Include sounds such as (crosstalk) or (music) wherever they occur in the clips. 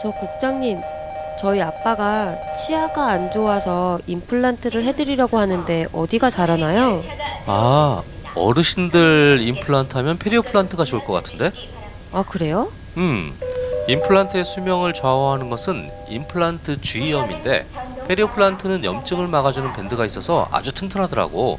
저 국장님, 저희 아빠가 치아가 안 좋아서 임플란트를 해드리려고 하는데 어디가 잘하나요? 아, 어르신들 임플란트 하면 페리오플란트가 좋을 것 같은데? 아, 그래요? 음, 임플란트의 수명을 좌우하는 것은 임플란트 주위염인데 페리오플란트는 염증을 막아주는 밴드가 있어서 아주 튼튼하더라고.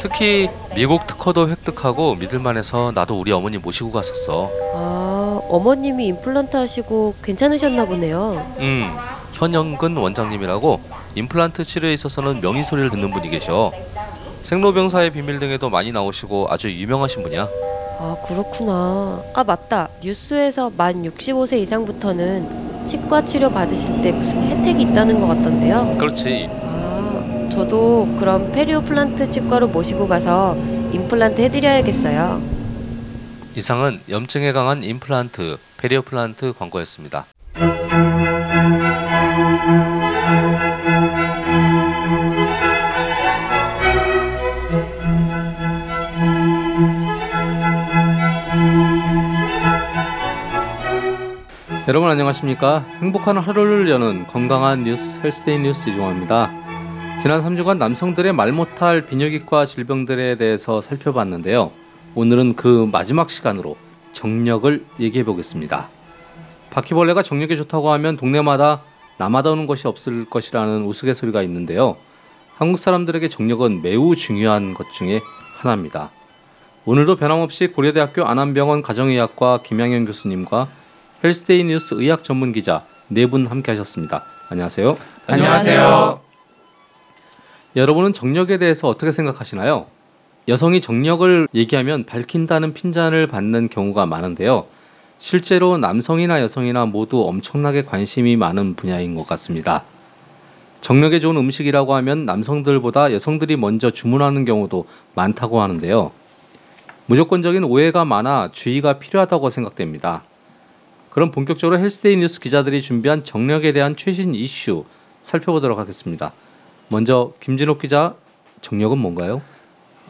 특히 미국 특허도 획득하고 믿을만해서 나도 우리 어머니 모시고 갔었어. 아, 어머님이 임플란트 하시고 괜찮으셨나 보네요. 음, 현영근 원장님이라고 임플란트 치료에 있어서는 명의 소리를 듣는 분이 계셔. 생로병사의 비밀 등에도 많이 나오시고 아주 유명하신 분이야. 아, 그렇구나. 아, 맞다. 뉴스에서 만 65세 이상부터는 치과 치료 받으실 때 무슨 혜택이 있다는 것 같던데요. 그렇지. 아, 저도 그럼 페리오플란트 치과로 모시고 가서 임플란트 해드려야겠어요. 이상은 염증에 강한 임플란트, 페리오플란트 광고였습니다. 여러분 안녕하십니까? 행복한 하루를 여는 건강한 뉴스 헬스데이 뉴스 이종화입니다. 지난 3주간 남성들의 말 못할 비뇨기과 질병들에 대해서 살펴봤는데요. 오늘은 그 마지막 시간으로 정력을 얘기해 보겠습니다. 바퀴벌레가 정력에 좋다고 하면 동네마다 남아다 오는 것이 없을 것이라는 우스갯소리가 있는데요. 한국 사람들에게 정력은 매우 중요한 것 중에 하나입니다. 오늘도 변함없이 고려대학교 안암병원 가정의학과 김양현 교수님과 헬스데이 뉴스 의학 전문 기자 네 분 함께 하셨습니다. 안녕하세요. 안녕하세요. 여러분은 정력에 대해서 어떻게 생각하시나요? 여성이 정력을 얘기하면 밝힌다는 핀잔을 받는 경우가 많은데요. 실제로 남성이나 여성이나 모두 엄청나게 관심이 많은 분야인 것 같습니다. 정력에 좋은 음식이라고 하면 남성들보다 여성들이 먼저 주문하는 경우도 많다고 하는데요. 무조건적인 오해가 많아 주의가 필요하다고 생각됩니다. 그럼 본격적으로 헬스데이 뉴스 기자들이 준비한 정력에 대한 최신 이슈 살펴보도록 하겠습니다. 먼저 김진욱 기자, 정력은 뭔가요?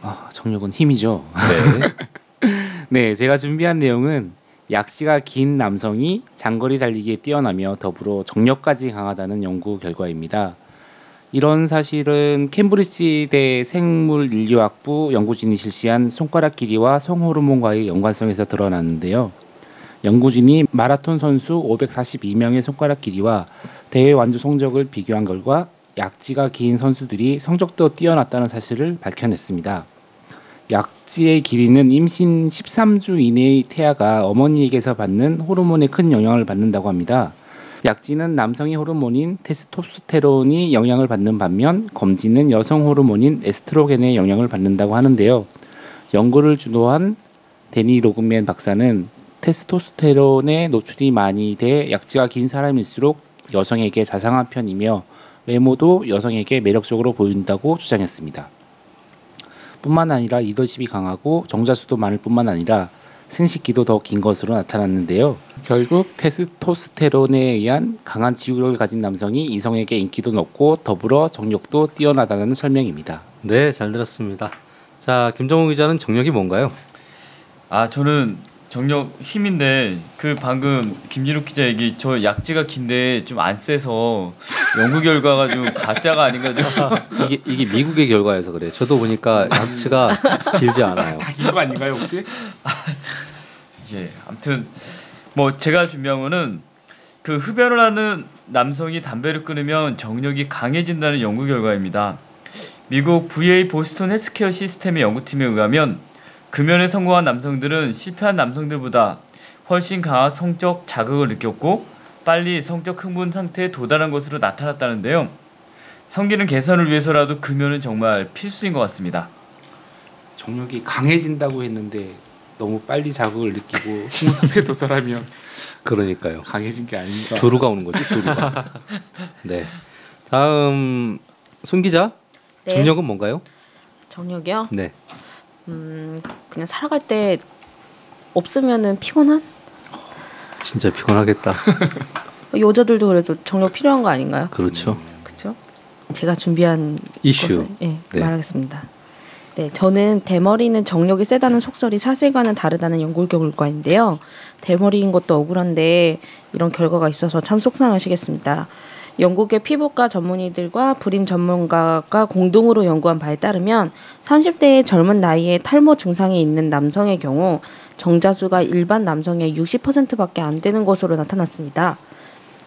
아, 정력은 힘이죠. 네. (laughs) 네, 제가 준비한 내용은 약지가 긴 남성이 장거리 달리기에 뛰어나며 더불어 정력까지 강하다는 연구 결과입니다. 이런 사실은 캠브리지 대 생물 인류학부 연구진이 실시한 손가락 길이와 성호르몬과의 연관성에서 드러났는데요. 연구진이 마라톤 선수 542명의 손가락 길이와 대회 완주 성적을 비교한 결과 약지가 긴 선수들이 성적도 뛰어났다는 사실을 밝혀냈습니다. 약지의 길이는 임신 13주 이내의 태아가 어머니에게서 받는 호르몬에 큰 영향을 받는다고 합니다. 약지는 남성의 호르몬인 테스토스테론이 영향을 받는 반면 검지는 여성 호르몬인 에스트로겐의 영향을 받는다고 하는데요. 연구를 주도한 데니 로그맨 박사는 테스토스테론에 노출이 많이 돼 약지가 긴 사람일수록 여성에게 자상한 편이며 외모도 여성에게 매력적으로 보인다고 주장했습니다. 뿐만 아니라 리더십이 강하고 정자수도 많을 뿐만 아니라 생식기도 더 긴 것으로 나타났는데요. 결국 테스토스테론에 의한 강한 지구력을 가진 남성이 이성에게 인기도 높고 더불어 정력도 뛰어나다는 설명입니다. 네, 잘 들었습니다. 자, 김정우 기자는 정력이 뭔가요? 아 저는 정력 힘인데 그 방금 김진욱 기자 얘기 저 약지가 긴데 좀 안 세서 연구 결과가 좀 가짜가 아닌가 좀 (laughs) 이게 이게 미국의 결과여서 그래. 저도 보니까 약치가 길지 않아요. 이거 아닌가요 혹시? 예 아무튼 뭐 제가 준비한 거는 그 흡연을 하는 남성이 담배를 끊으면 정력이 강해진다는 연구 결과입니다. 미국 VA 보스턴 헬스케어 시스템의 연구팀에 의하면 금연에 성공한 남성들은 실패한 남성들보다 훨씬 강한 성적 자극을 느꼈고 빨리 성적 흥분 상태에 도달한 것으로 나타났다는데요. 성기능 개선을 위해서라도 금연은 정말 필수인 것 같습니다. 정력이 강해진다고 했는데 너무 빨리 자극을 느끼고 흥분 상태에 도달하면 그러니까요. 강해진 게 아닌가. 조루가 오는 거죠, 조루가. 네. 다음 손 기자. 네. 정력은 뭔가요? 정력이요? 네. 음 그냥 살아갈 때 없으면은 피곤한? 진짜 피곤하겠다. (laughs) 여자들도 그래도 정력 필요한 거 아닌가요? 그렇죠. 그렇죠? 제가 준비한 이슈. 예, 네. 말하겠습니다. 네, 저는 대머리는 정력이 세다는 속설이 사실과는 다르다는 연구 결과인데요. 대머리인 것도 억울한데 이런 결과가 있어서 참 속상하시겠습니다. 영국의 피부과 전문의들과 불임 전문가가 공동으로 연구한 바에 따르면 30대의 젊은 나이에 탈모 증상이 있는 남성의 경우 정자수가 일반 남성의 60%밖에 안 되는 것으로 나타났습니다.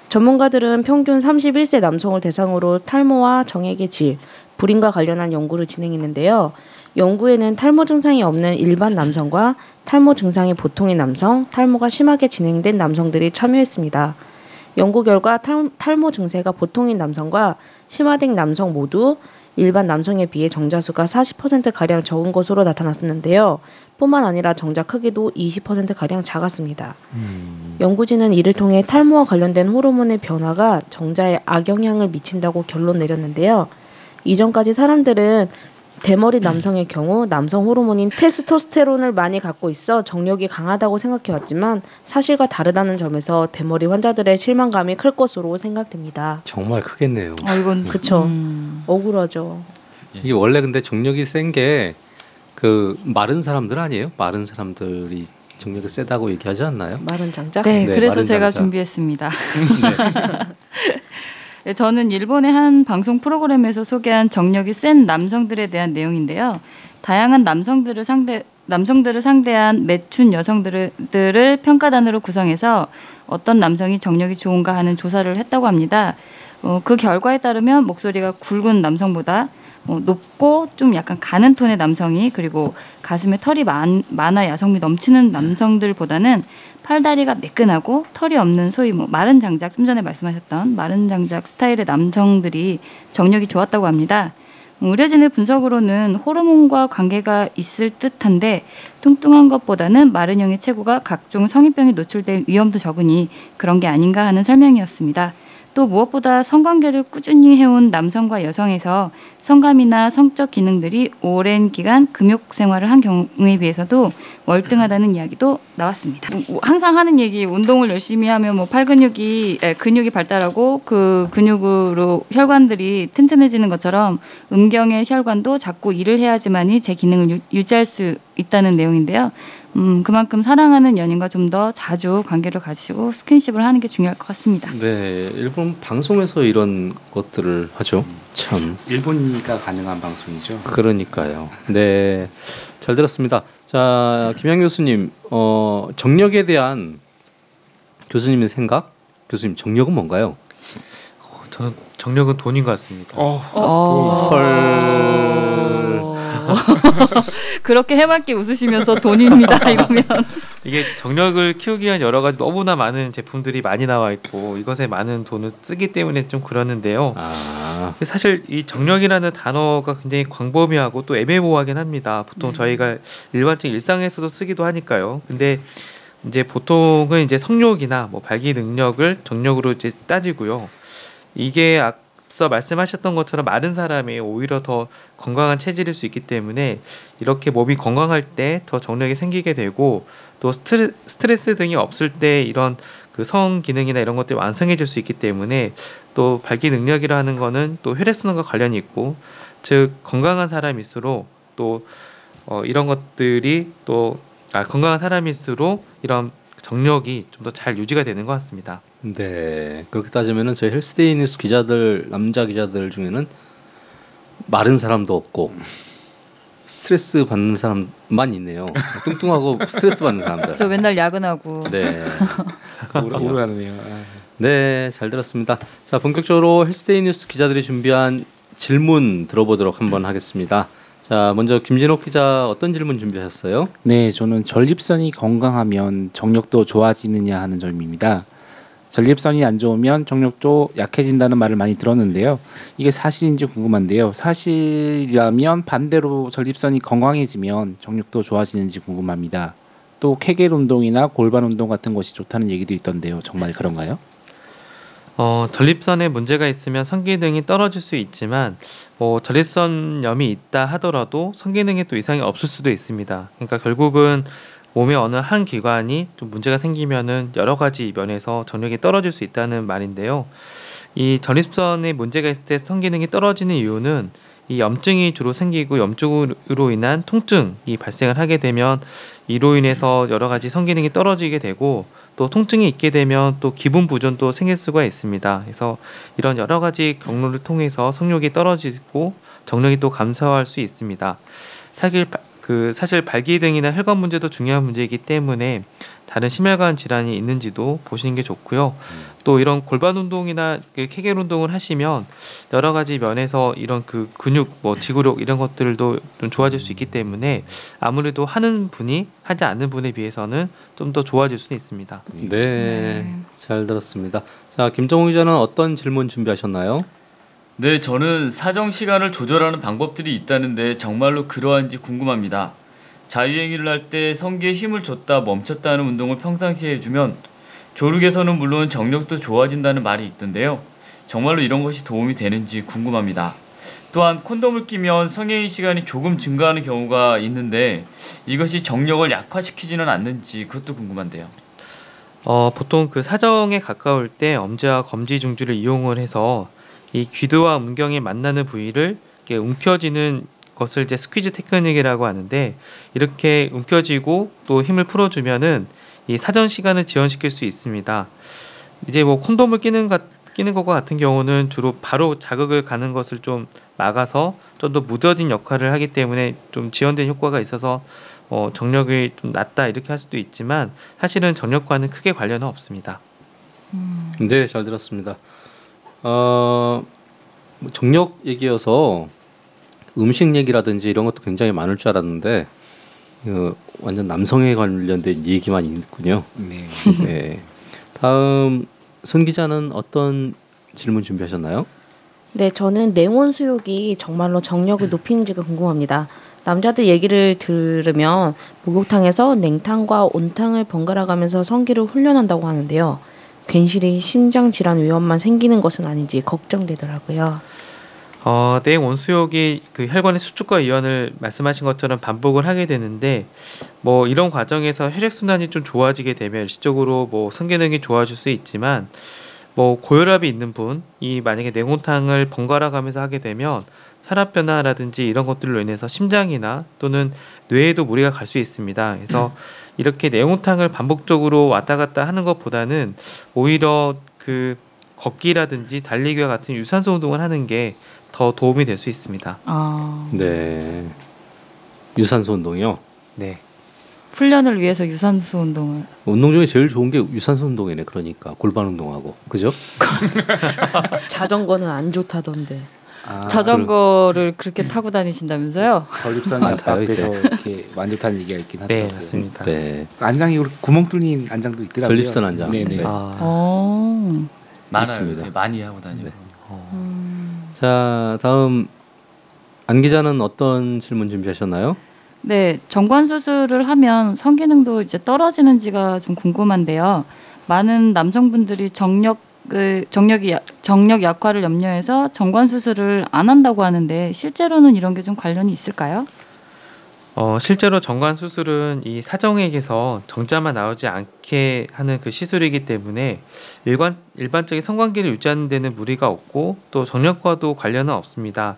전문가들은 평균 31세 남성을 대상으로 탈모와 정액의 질, 불임과 관련한 연구를 진행했는데요. 연구에는 탈모 증상이 없는 일반 남성과 탈모 증상이 보통의 남성, 탈모가 심하게 진행된 남성들이 참여했습니다. 연구 결과 탈, 탈모 증세가 보통인 남성과 심화된 남성 모두 일반 남성에 비해 정자수가 40%가량 적은 것으로 나타났는데요. 뿐만 아니라 정자 크기도 20%가량 작았습니다. 연구진은 이를 통해 탈모와 관련된 호르몬의 변화가 정자에 악영향을 미친다고 결론 내렸는데요. 이전까지 사람들은 대머리 남성의 경우 남성 호르몬인 테스토스테론을 많이 갖고 있어 정력이 강하다고 생각해 왔지만 사실과 다르다는 점에서 대머리 환자들의 실망감이 클 것으로 생각됩니다. 정말 크겠네요. 어, 이건 그쵸. 음. 억울하죠. 이게 원래 근데 정력이 센 게 그 마른 사람들 아니에요? 마른 사람들이 정력이 세다고 얘기하지 않나요? 마른 장작? 네, 네, 그래서 제가 장자. 준비했습니다. 네, (laughs) 저는 일본의 한 방송 프로그램에서 소개한 정력이 센 남성들에 대한 내용인데요. 다양한 남성들을 상대 남성들을 상대한 매춘 여성들을 들을 평가단으로 구성해서 어떤 남성이 정력이 좋은가 하는 조사를 했다고 합니다. 어, 그 결과에 따르면 목소리가 굵은 남성보다 어, 높고 좀 약간 가는 톤의 남성이 그리고 가슴에 털이 많, 많아 야성미 넘치는 남성들보다는 팔다리가 매끈하고 털이 없는 소위 뭐 마른 장작 좀 전에 말씀하셨던 마른 장작 스타일의 남성들이 정력이 좋았다고 합니다. 의료진의 분석으로는 호르몬과 관계가 있을 듯한데 뚱뚱한 것보다는 마른 형의 체구가 각종 성인병에 노출될 위험도 적으니 그런 게 아닌가 하는 설명이었습니다. 또 무엇보다 성관계를 꾸준히 해온 남성과 여성에서 성감이나 성적 기능들이 오랜 기간 금욕 생활을 한 경우에 비해서도 월등하다는 이야기도 나왔습니다. 우- 항상 하는 얘기 운동을 열심히 하면 뭐 팔 근육이 에, 근육이 발달하고 그 근육으로 혈관들이 튼튼해지는 것처럼 음경의 혈관도 자꾸 일을 해야지만이 제 기능을 유, 유지할 수 있다는 내용인데요. 음, 그만큼 사랑하는 연인과 좀 더 자주 관계를 가지고 스킨십을 하는 게 중요할 것 같습니다. 네, 일본 방송에서 이런 것들을 하죠. 참. 일본이니까 가능한 방송이죠. 그러니까요. 네, 잘 들었습니다. 자, 김양 교수님, 어, 정력에 대한 교수님의 생각? 교수님, 정력은 뭔가요? 저는 정력은 돈인 것 같습니다. 어. 헐. (laughs) 그렇게 해맑게 웃으시면서 돈입니다. (laughs) 이러면 이게 정력을 키우기 위한 여러 가지 너무나 많은 제품들이 많이 나와 있고 이것에 많은 돈을 쓰기 때문에 좀 그러는데요. 아, 사실 이 정력이라는 단어가 굉장히 광범위하고 또 애매모호하긴 합니다. 보통 저희가 일반적 일상에서도 쓰기도 하니까요. 근데 이제 보통은 이제 성욕이나 뭐 발기 능력을 정력으로 이제 따지고요. 이게 앞서 말씀하셨던 것처럼 마른 사람이 오히려 더 건강한 체질일 수 있기 때문에 이렇게 몸이 건강할 때 더 정력이 생기게 되고 또 스트레, 스트레스 등이 없을 때 이런 그 성 기능이나 이런 것들이 완성해질 수 있기 때문에 또 발기 능력이라는 거는 또 혈액 순환과 관련이 있고 즉 건강한 사람일수록 또 어, 이런 것들이 또 아, 건강한 사람일수록 이런 정력이 좀 더 잘 유지가 되는 것 같습니다. 네. 그렇게 따지면은 저희 헬스데이 뉴스 기자들 남자 기자들 중에는 마른 사람도 없고 스트레스 받는 사람만 있네요. 뚱뚱하고 스트레스 받는 사람들. 저 맨날 야근하고 네. (laughs) 오르가네요. 네, 잘 들었습니다. 자, 본격적으로 헬스데이 뉴스 기자들이 준비한 질문 들어보도록 한번 하겠습니다. 자, 먼저 김진호 기자 어떤 질문 준비하셨어요? 네, 저는 전립선이 건강하면 정력도 좋아지느냐 하는 점입니다. 전립선이 안 좋으면 정력도 약해진다는 말을 많이 들었는데요. 이게 사실인지 궁금한데요. 사실이라면 반대로 전립선이 건강해지면 정력도 좋아지는지 궁금합니다. 또 케겔 운동이나 골반 운동 같은 것이 좋다는 얘기도 있던데요. 정말 그런가요? 어, 전립선에 문제가 있으면 성기능이 떨어질 수 있지만 뭐 전립선염이 있다 하더라도 성기능에 또 이상이 없을 수도 있습니다. 그러니까 결국은 몸의 어느 한 기관이 좀 문제가 생기면은 여러 가지 면에서 전력이 떨어질 수 있다는 말인데요. 이 전립선에 문제가 있을 때 성기능이 떨어지는 이유는 이 염증이 주로 생기고 염증으로 인한 통증이 발생을 하게 되면 이로 인해서 여러 가지 성기능이 떨어지게 되고 또 통증이 있게 되면 또 기분 부전도 생길 수가 있습니다. 그래서 이런 여러 가지 경로를 통해서 성욕이 떨어지고 정력이 또 감소할 수 있습니다. 사실 바- 그 사실 발기등이나 혈관 문제도 중요한 문제이기 때문에 다른 심혈관 질환이 있는지도 보시는 게 좋고요. 또 이런 골반 운동이나 그 케겔 운동을 하시면 여러 가지 면에서 이런 그 근육 뭐 지구력 이런 것들도 좀 좋아질 수 있기 때문에 아무래도 하는 분이 하지 않는 분에 비해서는 좀 더 좋아질 수는 있습니다. 네, 잘 들었습니다. 자, 김정우 기자는 어떤 질문 준비하셨나요? 네, 저는 사정 시간을 조절하는 방법들이 있다는데 정말로 그러한지 궁금합니다. 자유행위를 할 때 성기에 힘을 줬다 멈췄다 하는 운동을 평상시에 해주면 조르개서는 물론 정력도 좋아진다는 말이 있던데요. 정말로 이런 것이 도움이 되는지 궁금합니다. 또한 콘돔을 끼면 성행위 시간이 조금 증가하는 경우가 있는데 이것이 정력을 약화시키지는 않는지 그것도 궁금한데요. 어, 보통 그 사정에 가까울 때 엄지와 검지 중지를 이용을 해서 이 귀두와 음경이 만나는 부위를 이렇게 움켜쥐는 것을 이제 스퀴즈 테크닉이라고 하는데 이렇게 움켜쥐고 또 힘을 풀어주면은 이 사전 시간을 지연시킬 수 있습니다. 이제 뭐 콘돔을 끼는 것 끼는 것과 같은 경우는 주로 바로 자극을 가는 것을 좀 막아서 좀 더 무뎌진 역할을 하기 때문에 좀 지연된 효과가 있어서 어, 정력이 좀 낮다 이렇게 할 수도 있지만 사실은 정력과는 크게 관련은 없습니다. 네, 잘 들었습니다. 어, 뭐 정력 얘기여서 음식 얘기라든지 이런 것도 굉장히 많을 줄 알았는데 어, 완전 남성에 관련된 얘기만 있군요. 네. 네. 다음 손 기자는 어떤 질문 준비하셨나요? 네, 저는 냉온 수욕이 정말로 정력을 높이는지가 궁금합니다. 남자들 얘기를 들으면 목욕탕에서 냉탕과 온탕을 번갈아 가면서 성기를 훈련한다고 하는데요. 괜시리 심장 질환 위험만 생기는 것은 아닌지 걱정되더라고요. 어, 냉 온수욕이 그 혈관의 수축과 이완을 말씀하신 것처럼 반복을 하게 되는데 뭐 이런 과정에서 혈액 순환이 좀 좋아지게 되면 일시적으로 뭐 성기능이 좋아질 수 있지만 뭐 고혈압이 있는 분이 만약에 냉온탕을 번갈아 가면서 하게 되면 혈압 변화라든지 이런 것들로 인해서 심장이나 또는 뇌에도 무리가 갈 수 있습니다. 그래서 (clears throat) 이렇게 냉온탕을 반복적으로 왔다 갔다 하는 것보다는 오히려 그 걷기라든지 달리기와 같은 유산소 운동을 하는 게 더 도움이 될 수 있습니다. 아, 네. 유산소 운동이요. 네. 훈련을 위해서 유산소 운동을 운동 중에 제일 좋은 게 유산소 운동이네. 그러니까 골반 운동하고. 그죠? (laughs) (laughs) 자전거는 안 좋다던데. 아, 자전거를 그 렇게 타고 다니신다면서요? 전립선 아, 앞에서 이렇게 만족하는 얘기가 있긴 네, 하더라고요. 맞습니다. 네. 안장이 이렇게 구멍 뚫린 안장도 있더라고요. 전립선 안장. 네네. 네. 아, 어. 요새 많이 하고 다니고. 네. 음. 자, 다음 안 기자는 어떤 질문 준비하셨나요? 네, 정관 수술을 하면 성기능도 이제 떨어지는지가 좀 궁금한데요. 많은 남성분들이 정력 을 정력이 약- 정력 약화를 염려해서 정관 수술을 안 한다고 하는데 실제로는 이런 게 좀 관련이 있을까요? 어, 실제로 정관 수술은 이 사정액에서 정자만 나오지 않게 하는 그 시술이기 때문에 일관 일반적인 성관계를 유지하는 데는 무리가 없고 또 정력과도 관련은 없습니다.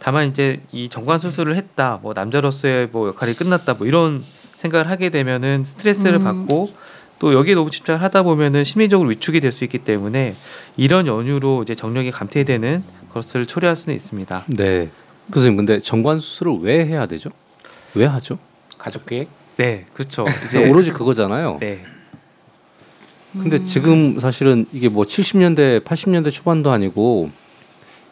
다만 이제 이 정관 수술을 했다, 뭐 남자로서의 뭐 역할이 끝났다, 뭐 이런 생각을 하게 되면은 스트레스를 음. 받고 또 여기에 너무 집착을 하다 보면은 심리적으로 위축이 될 수 있기 때문에 이런 연유로 이제 정력이 감퇴되는 것을 초래할 수는 있습니다. 네. 교수님, 근데 정관 수술을 왜 해야 되죠? 왜 하죠? 가족 계획? 네, 그렇죠. (laughs) 이제 오로지 그거잖아요. 네. 근데 음. 지금 사실은 이게 뭐 70년대, 80년대 초반도 아니고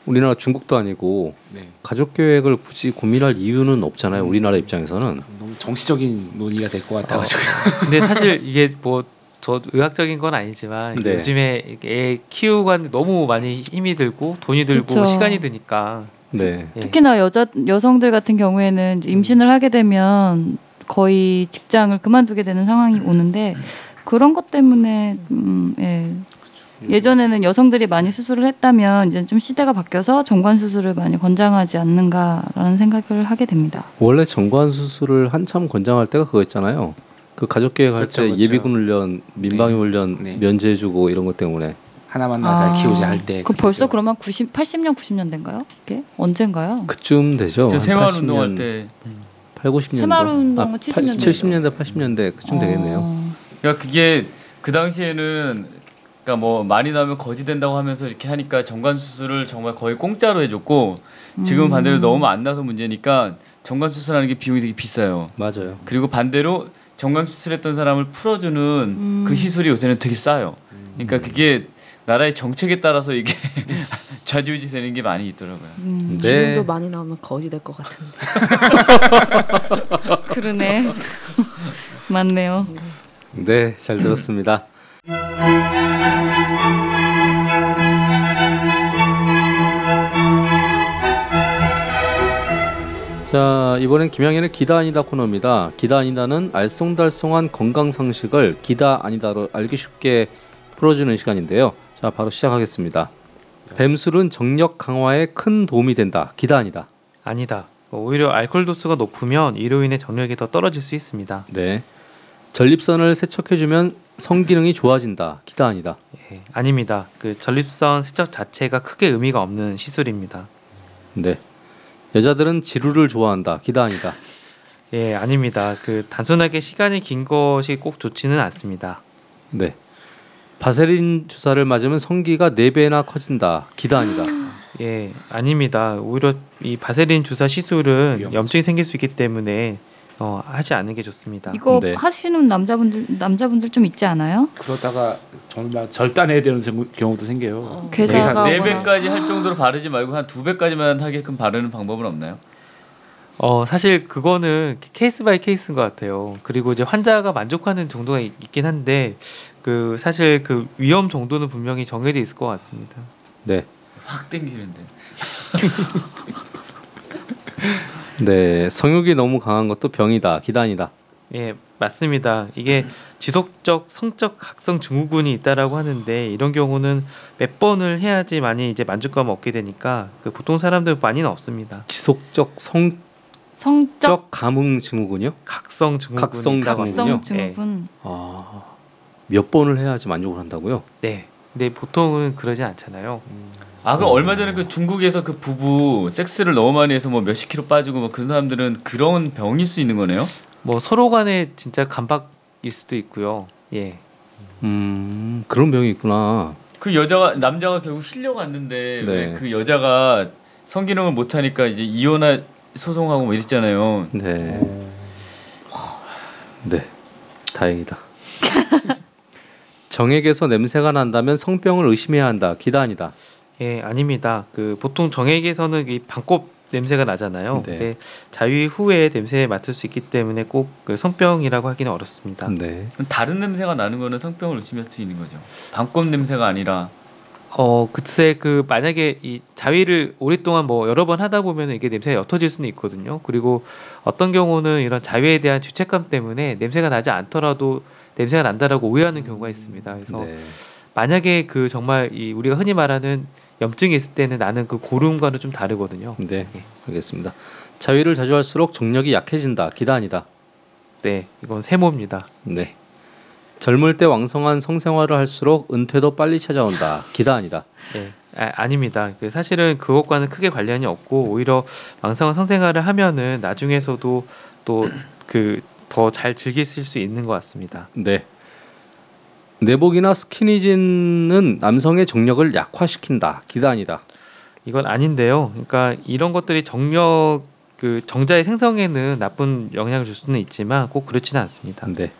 우리나라 중국도 아니고 네. 가족 계획을 굳이 고민할 이유는 없잖아요. 우리나라 입장에서는. 정치적인 논의가 될 것 같아가지고. (laughs) 근데 사실 이게 뭐 저 의학적인 건 아니지만 네. 요즘에 애 키우고 하는데 너무 많이 힘이 들고 돈이 들고 그쵸. 시간이 드니까 네. 예. 특히나 여자 여성들 같은 경우에는 임신을 하게 되면 거의 직장을 그만두게 되는 상황이 오는데 그런 것 때문에 음, 예. 예전에는 여성들이 많이 수술을 했다면 이제 좀 시대가 바뀌어서 정관 수술을 많이 권장하지 않는가라는 생각을 하게 됩니다. 원래 정관 수술을 한참 권장할 때가 그거였잖아요. 그 가족 계획 할때 그렇죠, 그렇죠. 예비군 훈련, 민방위 네. 훈련 네. 면제해 주고 이런 것 때문에 하나만 나잘 키우자 할 때. 그 벌써 그러면 90, 80년, 90년 대인가요? 그게 언젠가요? 그쯤 되죠. 80년, 운동할 때 8, 90년대. 새마을 운동은 70년대. 70년대, 80년대 그쯤 되겠네요. 어. 그러니까 그게 그 당시에는 그러니까 뭐 많이 나면 거지 된다고 하면서 이렇게 하니까 정관 수술을 정말 거의 공짜로 해줬고 지금 은 반대로 너무 안 나서 문제니까 정관 수술하는 게 비용이 되게 비싸요. 맞아요. 그리고 반대로 정관 수술했던 사람을 풀어주는 그 시술이 요새는 되게 싸요. 그러니까 그게 나라의 정책에 따라서 이게 (laughs) 좌지우지 되는 게 많이 있더라고요. 음, 네. 지금도 많이 나오면 거지 될 것 같은데. (laughs) 그러네. (laughs) 맞네요. 네, 잘 들었습니다. 자, 이번엔 김양현의 기다 아니다 코너입니다. 기다 아니다는 알쏭달쏭한 건강 상식을 기다 아니다로 알기 쉽게 풀어주는 시간인데요. 자, 바로 시작하겠습니다. 뱀술은 정력 강화에 큰 도움이 된다. 기다 아니다. 아니다. 오히려 알코올 도수가 높으면 이로 인해 정력이 더 떨어질 수 있습니다. 네. 전립선을 세척해주면 성기능이 좋아진다. 기다 아니다. 예, 아닙니다. 그 전립선 세척 자체가 크게 의미가 없는 시술입니다. 네. 여자들은 지루를 좋아한다. 기다 아니다. 예, 아닙니다. 그 단순하게 시간이 긴 것이 꼭 좋지는 않습니다. 네. 바세린 주사를 맞으면 성기가 4배나 커진다. 기다 아니다. 예, 아닙니다. 오히려 이 바세린 주사 시술은. 염증이 생길 수 있기 때문에 어, 하지 않는 게 좋습니다. 이거 네. 하시는 남자분들 남자분들 좀 있지 않아요? 그러다가 정말 절단해야 되는 경- 경우도 생겨요. 괴사가 네 오거나. 4배까지 할 정도로 바르지 말고 한 두 배까지만 하게끔 바르는 방법은 없나요? 어, 사실 그거는 case by case인 것 같아요. 그리고 이제 환자가 만족하는 정도가 있- 있긴 한데 그 사실 그 위험 정도는 분명히 정해져 있을 것 같습니다. 네. 확 땡기는데. (laughs) 네. 성욕이 너무 강한 것도 병이다. 아니다. 예, 맞습니다. 이게 지속적 성적 각성 증후군이 있다라고 하는데 이런 경우는 몇 번을 해야지 많이 이제 만족감을 얻게 되니까 그 보통 사람들 많이는 없습니다. 지속적 성적 성적 감흥 증후군요? 각성 증후군이 각성 증후군요? 증후군. 아. 몇 번을 해야지 만족을 한다고요? 네. 근데 보통은 그러지 않잖아요. 아 그럼 얼마 전에 그 중국에서 그 부부 섹스를 너무 많이 해서 뭐 몇십 킬로 빠지고 뭐 그런 사람들은 그런 병일 수 있는 거네요? 뭐 서로 간에 진짜 감박일 수도 있고요. 예. 음. 그런 병이 있구나. 그 여자가 남자가 결국 실려갔는데 네. 왜그 여자가 성기능을 못 하니까 이제 이혼하 소송하고 뭐 이랬잖아요. 네. 네. 다행이다. (laughs) 정액에서 냄새가 난다면 성병을 의심해야 한다. 기다 아니다. 예, 아닙니다. 그 보통 정액에서는 이 방꽃 냄새가 나잖아요. 네. 근데 자위 후에 냄새에 맡을 수 있기 때문에 꼭 그 성병이라고 하기는 어렵습니다. 네. 그럼 다른 냄새가 나는 거는 성병을 의심할 수 있는 거죠. 방꽃 냄새가 아니라 어, 글쎄 그 만약에 이 자위를 오랫동안 뭐 여러 번 하다 보면 이게 냄새가 옅어질 수는 있거든요. 그리고 어떤 경우는 이런 자위에 대한 죄책감 때문에 냄새가 나지 않더라도 냄새가 난다라고 오해하는 경우가 있습니다. 그래서 네. 만약에 그 정말 이 우리가 흔히 말하는 염증이 있을 때는 나는 그 고름과는 좀 다르거든요. 네. 예. 알겠습니다. 자위를 자주 할수록 정력이 약해진다. 기다 아니다. 네, 이건 세모입니다. 네. 젊을 때 왕성한 성생활을 할수록 은퇴도 빨리 찾아온다. (laughs) 기다 아니다. 예, 아, 아닙니다. 그 사실은 그것과는 크게 관련이 없고 오히려 왕성한 성생활을 하면은 나중에서도 또 그 더 잘 즐기실 수 있는 것 같습니다. 네. 내복이나 스키니진은 남성의 정력을 약화시킨다. 아니다. 이건 아닌데요. 그러니까 이런 것들이 정력 그 정자의 생성에는 나쁜 영향을 줄 수는 있지만 꼭 그렇지는 않습니다. 네.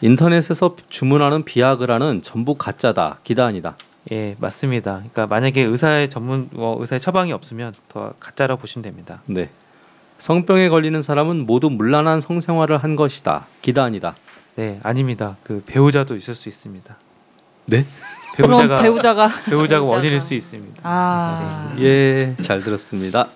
인터넷에서 주문하는 비아그라는 전부 가짜다. 아니다. 예, 맞습니다. 그러니까 만약에 의사의 전문 어, 의사의 처방이 없으면 더 가짜라고 보시면 됩니다. 네. 성병에 걸리는 사람은 모두 문란한 성생활을 한 것이다. 아니다. 네, 아닙니다. 그 배우자도 있을 수 있습니다. 네? 배우자가 배우자가 (laughs) 배우자가 배우자가. 원인일 수 있습니다. 아 예, 잘 들었습니다.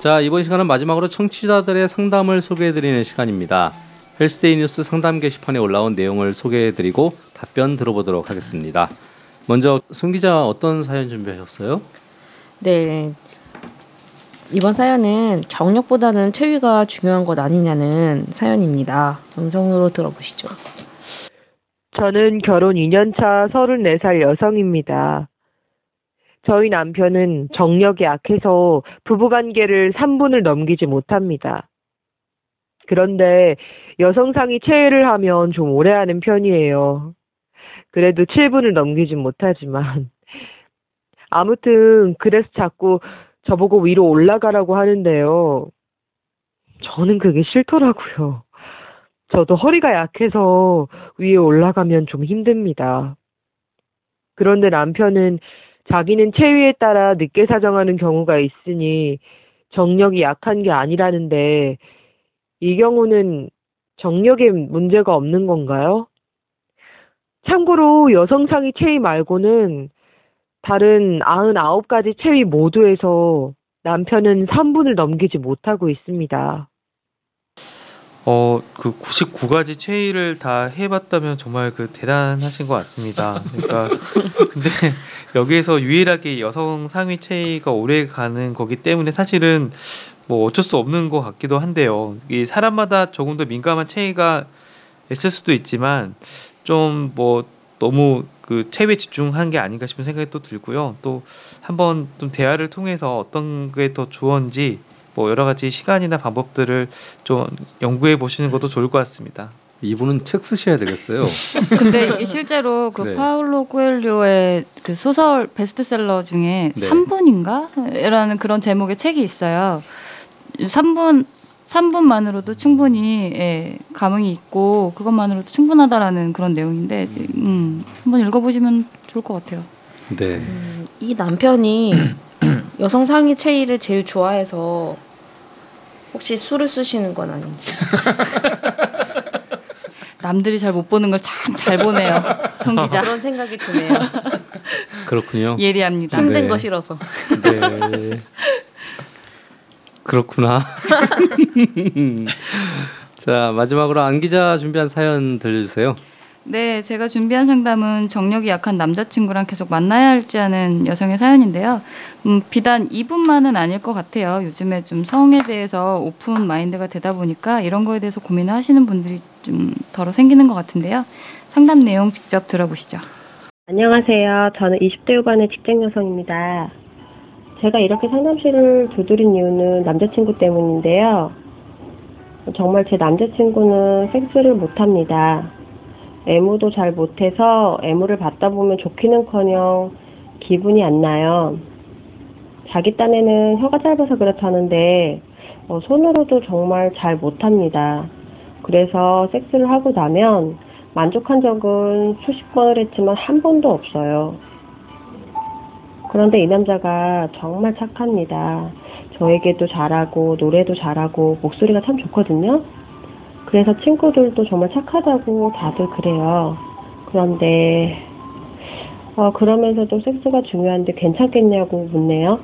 자, 이번 시간은 마지막으로 청취자들의 상담을 소개해 드리는 시간입니다. 헬스데이 뉴스 상담 게시판에 올라온 내용을 소개해드리고 답변 들어보도록 하겠습니다. 먼저 송 기자 어떤 사연 준비하셨어요? 네. 이번 사연은 정력보다는 체위가 중요한 것 아니냐는 사연입니다. 음성으로 들어보시죠. 저는 결혼 2년차 34살 여성입니다. 저희 남편은 정력이 약해서 부부관계를 3분을 넘기지 못합니다. 그런데 여성상이 체해를 하면 좀 오래 하는 편이에요. 그래도 7분을 넘기진 못하지만. 아무튼, 그래서 자꾸 저보고 위로 올라가라고 하는데요. 저는 그게 싫더라고요. 저도 허리가 약해서 위에 올라가면 좀 힘듭니다. 그런데 남편은 자기는 체위에 따라 늦게 사정하는 경우가 있으니 정력이 약한 게 아니라는데 이 경우는 정력에 문제가 없는 건가요? 참고로 여성상위 체위 말고는 다른 99가지 체위 모두에서 남편은 3분을 넘기지 못하고 있습니다. 어, 그 99가지 체위를 다 해봤다면 정말 그 대단하신 것 같습니다. 그러니까 (laughs) 근데 여기에서 유일하게 여성 상위 체위가 오래 가는 거기 때문에 사실은 뭐 어쩔 수 없는 것 같기도 한데요. 이 사람마다 조금 더 민감한 체위가 있을 수도 있지만 좀 뭐 너무 그 체위에 집중한 게 아닌가 싶은 생각이 또 들고요. 또 한번 좀 대화를 통해서 어떤 게 더 좋은지 뭐 여러 가지 시간이나 방법들을 좀 연구해 보시는 것도 좋을 것 같습니다. 이분은 책 쓰셔야 되겠어요. (laughs) 근데 이게 실제로 그 네. 파울로 코엘료의 그 소설 베스트셀러 중에 네. 3분인가? 라는 그런 제목의 책이 있어요. 3분 3분만으로도 충분히 예, 감흥이 있고 그것만으로도 충분하다라는 그런 내용인데 음, 한번 읽어보시면 좋을 것 같아요. 네. 이 남편이 (clears throat) 여성 상위 체위를 제일 좋아해서 혹시 술을 쓰시는 건 아닌지. (laughs) 남들이 잘 못 보는 걸 참 잘 보네요. 송 기자. 그런 생각이 드네요. 그렇군요. 예리합니다. 힘든 네. 거 싫어서. 네. 그렇구나. (laughs) 자 마지막으로 안 기자 준비한 사연 들려주세요. 네, 제가 준비한 상담은 정력이 약한 남자친구랑 계속 만나야 할지 하는 여성의 사연인데요. 음, 비단 이분만은 아닐 것 같아요. 요즘에 좀 성에 대해서 오픈 마인드가 되다 보니까 이런 거에 대해서 고민을 하시는 분들이 좀 덜어 생기는 것 같은데요. 상담 내용 직접 들어보시죠. 안녕하세요. 저는 20대 후반의 직장 여성입니다. 제가 이렇게 상담실을 두드린 이유는 남자친구 때문인데요. 정말 제 남자친구는 섹스를 못합니다. 애무도 잘 못해서 애무를 받다 보면 좋기는커녕 기분이 안 나요. 자기 딴에는 혀가 짧아서 그렇다는데 어, 손으로도 정말 잘 못합니다. 그래서 섹스를 하고 나면 만족한 적은 수십 번을 했지만 한 번도 없어요. 그런데 이 남자가 정말 착합니다. 저에게도 잘하고 노래도 잘하고 목소리가 참 좋거든요. 그래서 친구들도 정말 착하다고 다들 그래요. 그런데 어, 그러면서도 섹스가 중요한데 괜찮겠냐고 묻네요.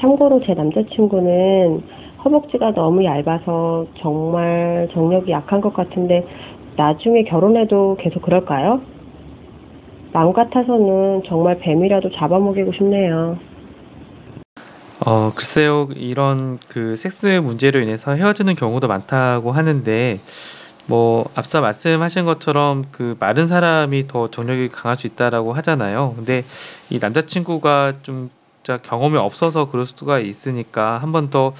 참고로 제 남자친구는 허벅지가 너무 얇아서 정말 정력이 약한 것 같은데 나중에 결혼해도 계속 그럴까요? 마음 같아서는 정말 뱀이라도 잡아먹이고 싶네요. 어 글쎄요 이런 그 섹스 문제로 인해서 헤어지는 경우도 많다고 하는데 뭐 앞서 말씀하신 것처럼 그 마른 사람이 더 정력이 강할 수 있다라고 하잖아요. 근데 이 남자친구가 좀 경험이 없어서 그럴 수가 있으니까 한 번 더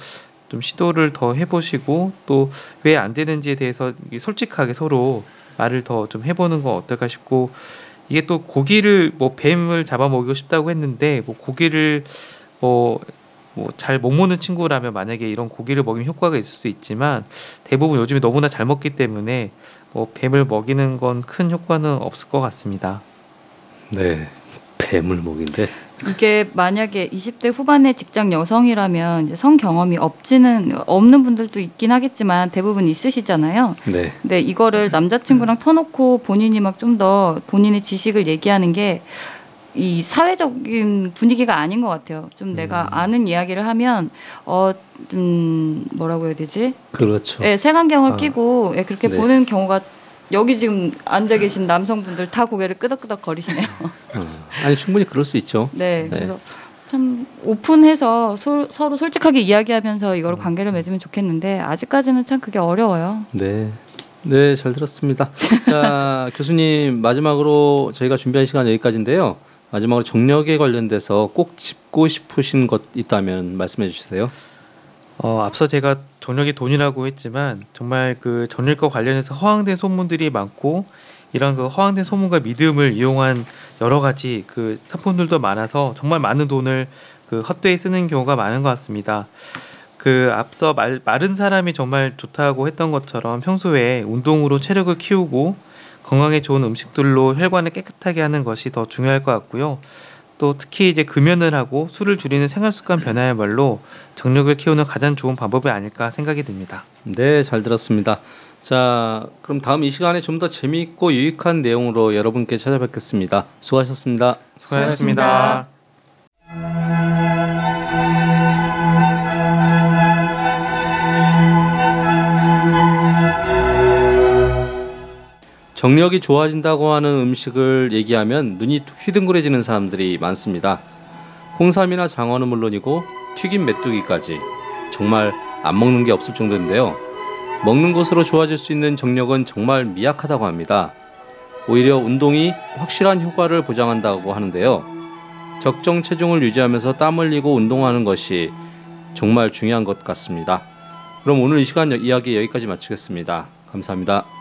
좀 시도를 더 해보시고 또 왜 안 되는지에 대해서 이 솔직하게 서로 말을 더 좀 해보는 건 어떨까 싶고 이게 또 고기를 뭐 뱀을 잡아먹이고 싶다고 했는데 뭐 고기를 뭐 뭐잘못 먹는 친구라면 만약에 이런 고기를 먹이면 효과가 있을 수도 있지만 대부분 요즘에 너무나 잘 먹기 때문에 뭐 뱀을 먹이는 건 큰 효과는 없을 것 같습니다. 네. 뱀을 먹인데. 이게 만약에 20대 후반의 직장 여성이라면 이제 성 경험이 없지는 없는 분들도 있긴 하겠지만 대부분 있으시잖아요. 네. 근데 이거를 남자친구랑 터놓고 본인이 막 좀 더 본인의 지식을 얘기하는 게 이 사회적인 분위기가 아닌 것 같아요. 좀 내가 아는 이야기를 하면 어 좀 뭐라고 해야 되지? 그렇죠. 예, 색안경을 아. 끼고 예, 그렇게 네. 보는 경우가 여기 지금 앉아 계신 남성분들 다 고개를 끄덕끄덕 거리시네요. 어, 아니 충분히 그럴 수 있죠. 네, 네. 그래서 참 오픈해서 소- 서로 솔직하게 이야기하면서 이걸 관계를 맺으면 좋겠는데 아직까지는 참 그게 어려워요. 네. 네, 잘 들었습니다. 자, (laughs) 교수님 마지막으로 저희가 준비한 시간 여기까지인데요. 마지막으로 정력에 관련돼서 꼭 짚고 싶으신 것 있다면 말씀해 주세요. 어, 앞서 제가 정력이 돈이라고 했지만 정말 그 정력과 관련해서 허황된 소문들이 많고 이런 그 허황된 소문과 믿음을 이용한 여러 가지 그 상품들도 많아서 정말 많은 돈을 그 헛되이 쓰는 경우가 많은 것 같습니다. 그 앞서 말, 마른 사람이 정말 좋다고 했던 것처럼 평소에 운동으로 체력을 키우고 건강에 좋은 음식들로 혈관을 깨끗하게 하는 것이 더 중요할 것 같고요. 또 특히 이제 금연을 하고 술을 줄이는 생활 습관 변화야말로 정력을 키우는 가장 좋은 방법이 아닐까 생각이 듭니다. 네, 잘 들었습니다. 자, 그럼 다음 이 시간에 좀 더 재미있고 유익한 내용으로 여러분께 찾아뵙겠습니다. 수고하셨습니다. 수고하셨습니다. 정력이 좋아진다고 하는 음식을 얘기하면 눈이 휘둥그레지는 사람들이 많습니다. 홍삼이나 장어는 물론이고 튀김 메뚜기까지 정말 안 먹는 게 없을 정도인데요. 먹는 것으로 좋아질 수 있는 정력은 정말 미약하다고 합니다. 오히려 운동이 확실한 효과를 보장한다고 하는데요. 적정 체중을 유지하면서 땀 흘리고 운동하는 것이 정말 중요한 것 같습니다. 그럼 오늘 이 시간 이야기 여기까지 마치겠습니다. 감사합니다.